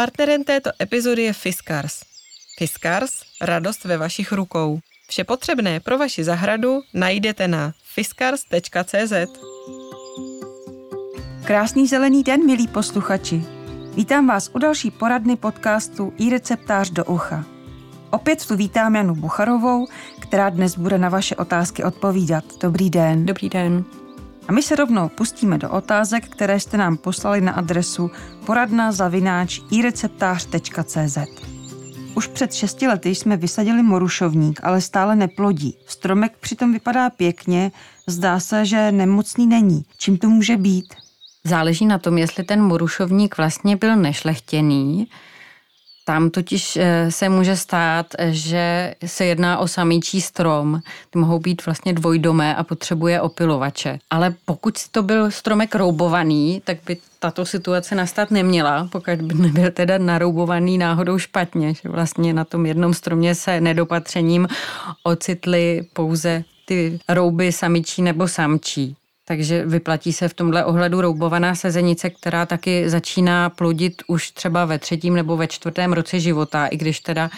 Partnerem této epizody je Fiskars. Fiskars, radost ve vašich rukou. Vše potřebné pro vaši zahradu najdete na fiskars.cz. Krásný zelený den, milí posluchači. Vítám vás u další poradny podcastu i receptář do ucha. Opět tu vítám Janu Bucharovou, která dnes bude na vaše otázky odpovídat. Dobrý den. Dobrý den. A my se rovnou pustíme do otázek, které jste nám poslali na adresu poradna. Už před šesti lety jsme vysadili morušovník, ale stále neplodí. Stromek přitom vypadá pěkně, zdá se, že nemocný není. Čím to může být? Záleží na tom, jestli ten morušovník vlastně byl nešlechtěný, tam totiž eh, se může stát, že se jedná o samíčí strom. Ty mohou být vlastně dvojdomé a potřebuje opilovače. Ale pokud to byl stromek roubovaný, tak by tato situace nastat neměla, pokud by nebyl teda naroubovaný náhodou špatně, že vlastně na tom jednom stromě se nedopatřením ocitly pouze ty rouby samičí nebo samčí. Takže vyplatí se v tomhle ohledu roubovaná sezenice, která taky začíná plodit už třeba ve třetím nebo ve čtvrtém roce života, i když teda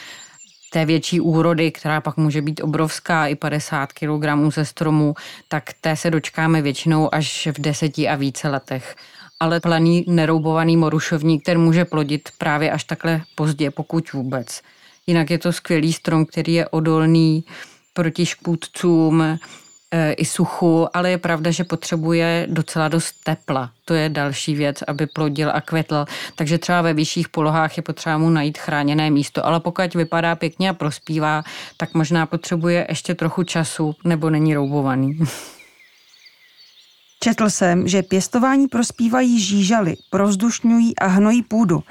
té větší úrody, která pak může být obrovská, i 50 kg ze stromu, tak té se dočkáme většinou až v deseti a více letech. Ale planý neroubovaný morušovník, ten může plodit právě až takhle pozdě, pokud vůbec. Jinak je to skvělý strom, který je odolný proti škůdcům, i suchu, ale je pravda, že potřebuje docela dost tepla. To je další věc, aby plodil a kvetl. Takže třeba ve vyšších polohách je potřeba mu najít chráněné místo, ale pokud vypadá pěkně a prospívá, tak možná potřebuje ještě trochu času nebo není roubovaný. Četl jsem, že pěstování prospívají žížaly, provzdušňují a hnojí půdu,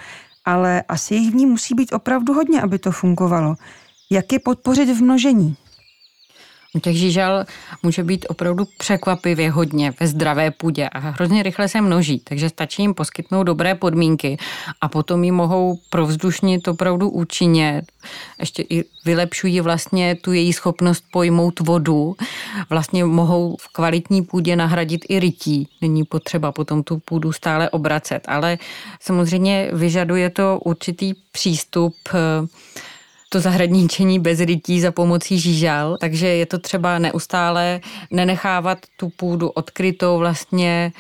ale asi jich v ní musí být opravdu hodně, aby to fungovalo. Jak je podpořit v množení? Těch žížal může být opravdu překvapivě hodně ve zdravé půdě a hrozně rychle se množí, takže stačí jim poskytnout dobré podmínky a potom ji mohou provzdušnit opravdu účinně. Ještě i vylepšují vlastně tu její schopnost pojmout vodu. Vlastně mohou v kvalitní půdě nahradit i rytí. Není potřeba potom tu půdu stále obracet, ale samozřejmě vyžaduje to určitý přístup to zahradničení bez rytí za pomocí žížal, takže je to třeba neustále nenechávat tu půdu odkrytou vlastně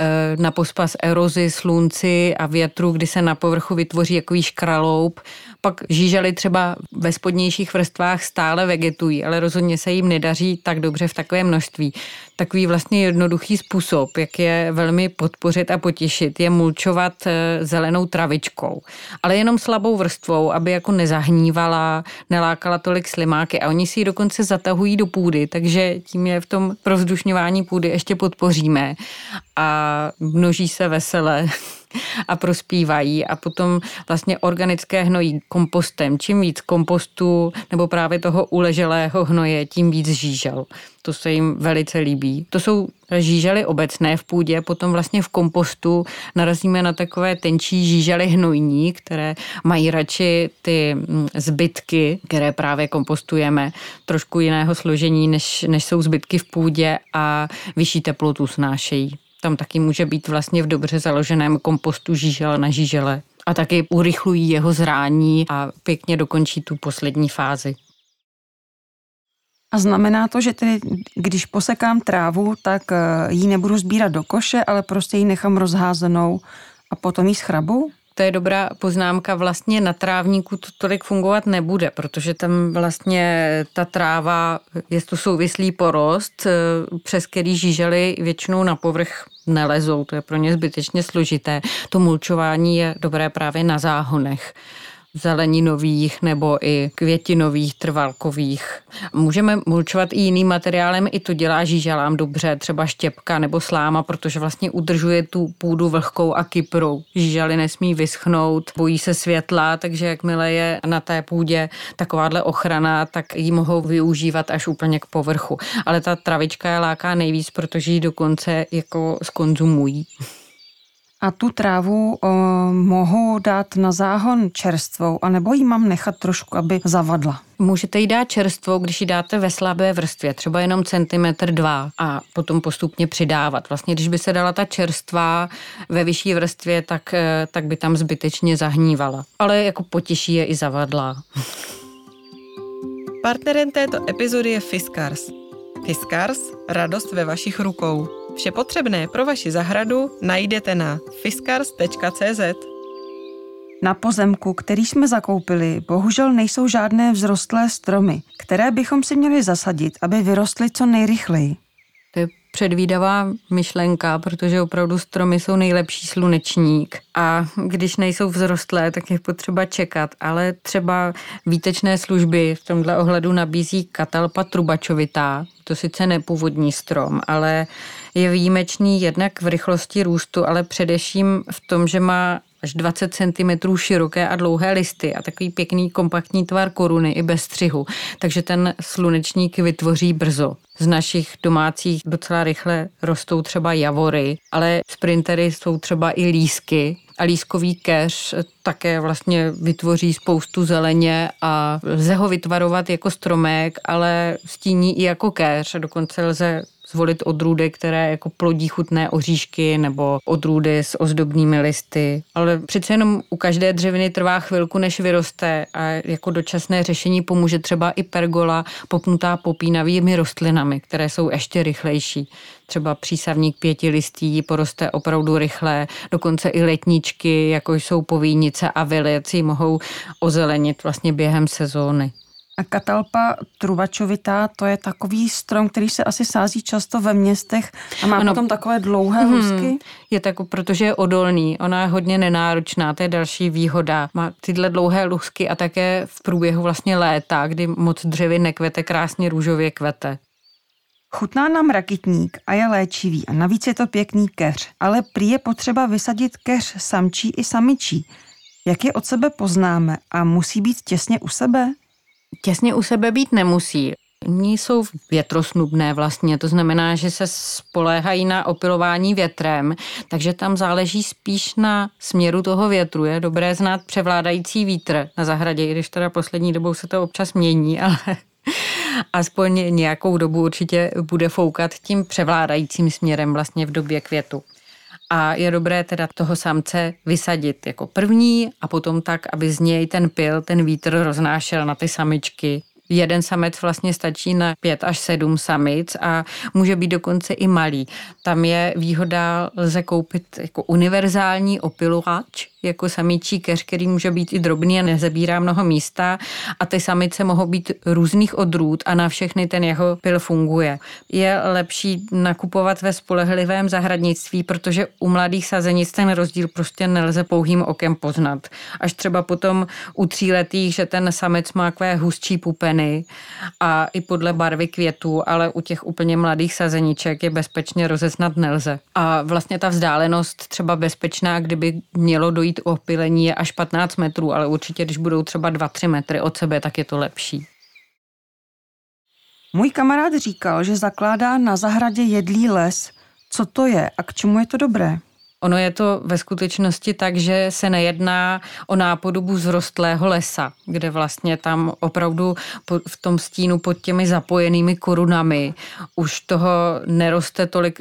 eh, na pospas erozi, slunci a větru, kdy se na povrchu vytvoří jaký škraloup pak žížaly třeba ve spodnějších vrstvách stále vegetují, ale rozhodně se jim nedaří tak dobře v takové množství. Takový vlastně jednoduchý způsob, jak je velmi podpořit a potěšit, je mulčovat eh, zelenou travičkou. Ale jenom slabou vrstvou, aby jako nezahnívala, nelákala tolik slimáky. A oni si ji dokonce zatahují do půdy, takže tím je v tom provzdušňování půdy ještě podpoříme. A množí se vesele a prospívají a potom vlastně organické hnojí kompostem. Čím víc kompostu nebo právě toho uleželého hnoje, tím víc žížel. To se jim velice líbí. To jsou žížely obecné v půdě, potom vlastně v kompostu narazíme na takové tenčí žížely hnojní, které mají radši ty mm, zbytky, které právě kompostujeme, trošku jiného složení, než, než jsou zbytky v půdě a vyšší teplotu snášejí. Tam taky může být vlastně v dobře založeném kompostu žížel na žížele a taky urychlují jeho zrání a pěkně dokončí tu poslední fázi. A znamená to, že tedy, když posekám trávu, tak eh, ji nebudu sbírat do koše, ale prostě ji nechám rozházenou a potom ji schrabu? To je dobrá poznámka, vlastně na trávníku to tolik fungovat nebude, protože tam vlastně ta tráva, je to souvislý porost, eh, přes který žížely většinou na povrch nelezou, to je pro ně zbytečně složité. To mulčování je dobré právě na záhonech zeleninových nebo i květinových, trvalkových. Můžeme mulčovat i jiným materiálem, i to dělá žížalám dobře, třeba štěpka nebo sláma, protože vlastně udržuje tu půdu vlhkou a kyprou. Žížaly nesmí vyschnout, bojí se světla, takže jakmile je na té půdě takováhle ochrana, tak ji mohou využívat až úplně k povrchu. Ale ta travička je láká nejvíc, protože ji dokonce jako skonzumují. A tu trávu o, mohu dát na záhon čerstvou, anebo ji mám nechat trošku, aby zavadla? Můžete jí dát čerstvou, když ji dáte ve slabé vrstvě, třeba jenom centimetr dva a potom postupně přidávat. Vlastně, když by se dala ta čerstvá ve vyšší vrstvě, tak, eh, tak by tam zbytečně zahnívala. Ale jako potěší je i zavadlá. Partnerem této epizody je Fiskars. Fiskars, radost ve vašich rukou. Vše potřebné pro vaši zahradu najdete na fiskars.cz. Na pozemku, který jsme zakoupili, bohužel nejsou žádné vzrostlé stromy, které bychom si měli zasadit, aby vyrostly co nejrychleji. To je předvídavá myšlenka, protože opravdu stromy jsou nejlepší slunečník. A když nejsou vzrostlé, tak je potřeba čekat, ale třeba výtečné služby v tomhle ohledu nabízí katalpa trubačovitá, to sice nepůvodní strom, ale je výjimečný jednak v rychlosti růstu, ale především v tom, že má až 20 cm široké a dlouhé listy a takový pěkný kompaktní tvar koruny i bez střihu. Takže ten slunečník vytvoří brzo. Z našich domácích docela rychle rostou třeba javory, ale sprintery jsou třeba i lísky, a lískový keř také vlastně vytvoří spoustu zeleně a lze ho vytvarovat jako stromek, ale stíní i jako keř. Dokonce lze zvolit odrůdy, které jako plodí chutné oříšky nebo odrůdy s ozdobnými listy. Ale přece jenom u každé dřeviny trvá chvilku, než vyroste a jako dočasné řešení pomůže třeba i pergola popnutá popínavými rostlinami, které jsou ještě rychlejší. Třeba přísavník pěti listí poroste opravdu rychle, dokonce i letničky, jako jsou povínice a vilici, mohou ozelenit vlastně během sezóny. A katalpa trubačovitá, to je takový strom, který se asi sází často ve městech a má ano. potom takové dlouhé hmm, lusky. Je tak, protože je odolný, ona je hodně nenáročná, to je další výhoda. Má tyhle dlouhé lusky a také v průběhu vlastně léta, kdy moc dřevy nekvete, krásně růžově kvete. Chutná nám rakitník a je léčivý a navíc je to pěkný keř, ale prý je potřeba vysadit keř samčí i samičí. Jak je od sebe poznáme a musí být těsně u sebe? Těsně u sebe být nemusí. Oni jsou větrosnubné vlastně, to znamená, že se spoléhají na opilování větrem, takže tam záleží spíš na směru toho větru. Je dobré znát převládající vítr na zahradě, i když teda poslední dobou se to občas mění, ale aspoň nějakou dobu určitě bude foukat tím převládajícím směrem vlastně v době květu a je dobré teda toho samce vysadit jako první a potom tak, aby z něj ten pil, ten vítr roznášel na ty samičky. Jeden samec vlastně stačí na pět až sedm samic a může být dokonce i malý. Tam je výhoda, lze koupit jako univerzální opilovač, jako samičí keř, který může být i drobný a nezabírá mnoho místa a ty samice mohou být různých odrůd a na všechny ten jeho pil funguje. Je lepší nakupovat ve spolehlivém zahradnictví, protože u mladých sazenic ten rozdíl prostě nelze pouhým okem poznat. Až třeba potom u tříletých, že ten samec má takové hustší pupeny a i podle barvy květů, ale u těch úplně mladých sazeniček je bezpečně rozeznat nelze. A vlastně ta vzdálenost třeba bezpečná, kdyby mělo dojít opilení je až 15 metrů, ale určitě, když budou třeba 2-3 metry od sebe, tak je to lepší. Můj kamarád říkal, že zakládá na zahradě jedlý les. Co to je a k čemu je to dobré? Ono je to ve skutečnosti tak, že se nejedná o nápodobu zrostlého lesa, kde vlastně tam opravdu v tom stínu pod těmi zapojenými korunami už toho neroste tolik,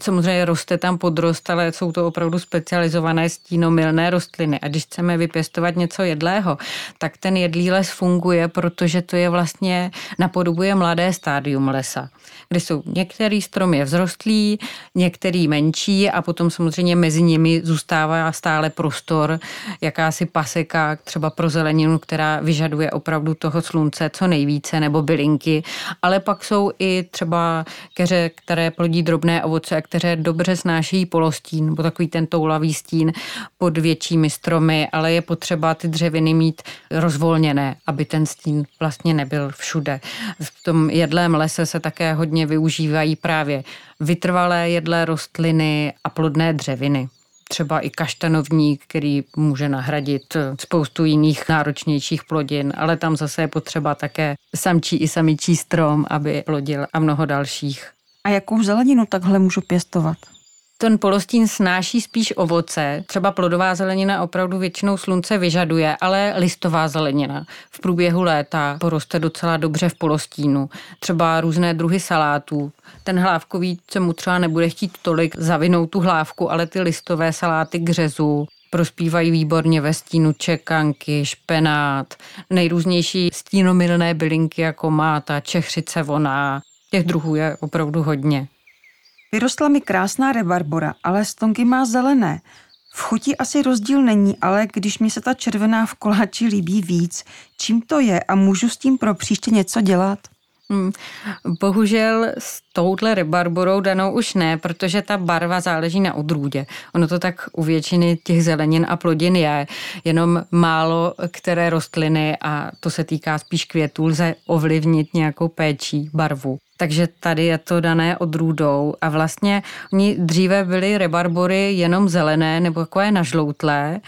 samozřejmě roste tam podrost, ale jsou to opravdu specializované stínomilné rostliny. A když chceme vypěstovat něco jedlého, tak ten jedlý les funguje, protože to je vlastně napodobuje mladé stádium lesa, kde jsou některý strom je vzrostlý, některý menší a potom samozřejmě mezi nimi zůstává stále prostor, jakási paseka třeba pro zeleninu, která vyžaduje opravdu toho slunce co nejvíce, nebo bylinky, ale pak jsou i třeba keře, které plodí drobné ovoce a které dobře snáší polostín, nebo takový ten toulavý stín pod většími stromy, ale je potřeba ty dřeviny mít rozvolněné, aby ten stín vlastně nebyl všude. V tom jedlém lese se také hodně využívají právě vytrvalé jedlé rostliny a plodné dřeviny třeba i kaštanovník, který může nahradit spoustu jiných náročnějších plodin, ale tam zase je potřeba také samčí i samičí strom, aby plodil a mnoho dalších. A jakou zeleninu takhle můžu pěstovat? ten polostín snáší spíš ovoce. Třeba plodová zelenina opravdu většinou slunce vyžaduje, ale listová zelenina v průběhu léta poroste docela dobře v polostínu. Třeba různé druhy salátů. Ten hlávkový se mu třeba nebude chtít tolik zavinout tu hlávku, ale ty listové saláty k řezu prospívají výborně ve stínu čekanky, špenát, nejrůznější stínomilné bylinky jako máta, čechřice voná. Těch druhů je opravdu hodně. Vyrostla mi krásná rebarbora, ale stonky má zelené. V chuti asi rozdíl není, ale když mi se ta červená v koláči líbí víc, čím to je a můžu s tím pro příště něco dělat? Hmm. Bohužel s touhle rebarborou danou už ne, protože ta barva záleží na odrůdě. Ono to tak u většiny těch zelenin a plodin je, jenom málo které rostliny a to se týká spíš květů, lze ovlivnit nějakou péčí barvu takže tady je to dané odrůdou a vlastně oni dříve byly rebarbory jenom zelené nebo takové nažloutlé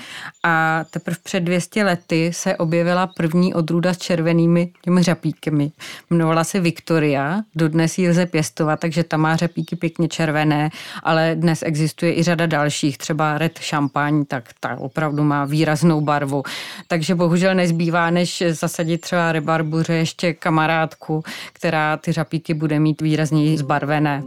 a teprve před 200 lety se objevila první odrůda s červenými těmi řapíkami. Jmenovala se Victoria, dodnes ji lze pěstovat, takže ta má řapíky pěkně červené, ale dnes existuje i řada dalších, třeba Red Champagne, tak ta opravdu má výraznou barvu. Takže bohužel nezbývá, než zasadit třeba rebarbuře ještě kamarádku, která ty řapíky bude mít výrazněji zbarvené.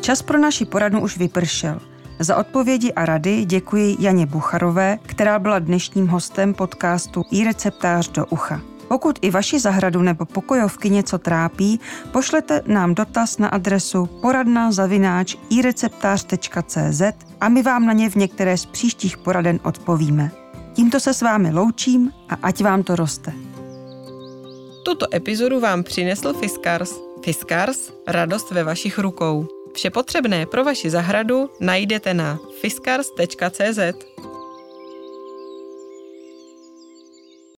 Čas pro naši poradnu už vypršel. Za odpovědi a rady děkuji Janě Bucharové, která byla dnešním hostem podcastu i receptář do ucha. Pokud i vaši zahradu nebo pokojovky něco trápí, pošlete nám dotaz na adresu poradna zavináč ireceptář.cz a my vám na ně v některé z příštích poraden odpovíme. Tímto se s vámi loučím a ať vám to roste. Tuto epizodu vám přinesl Fiskars. Fiskars, radost ve vašich rukou. Vše potřebné pro vaši zahradu najdete na fiskars.cz.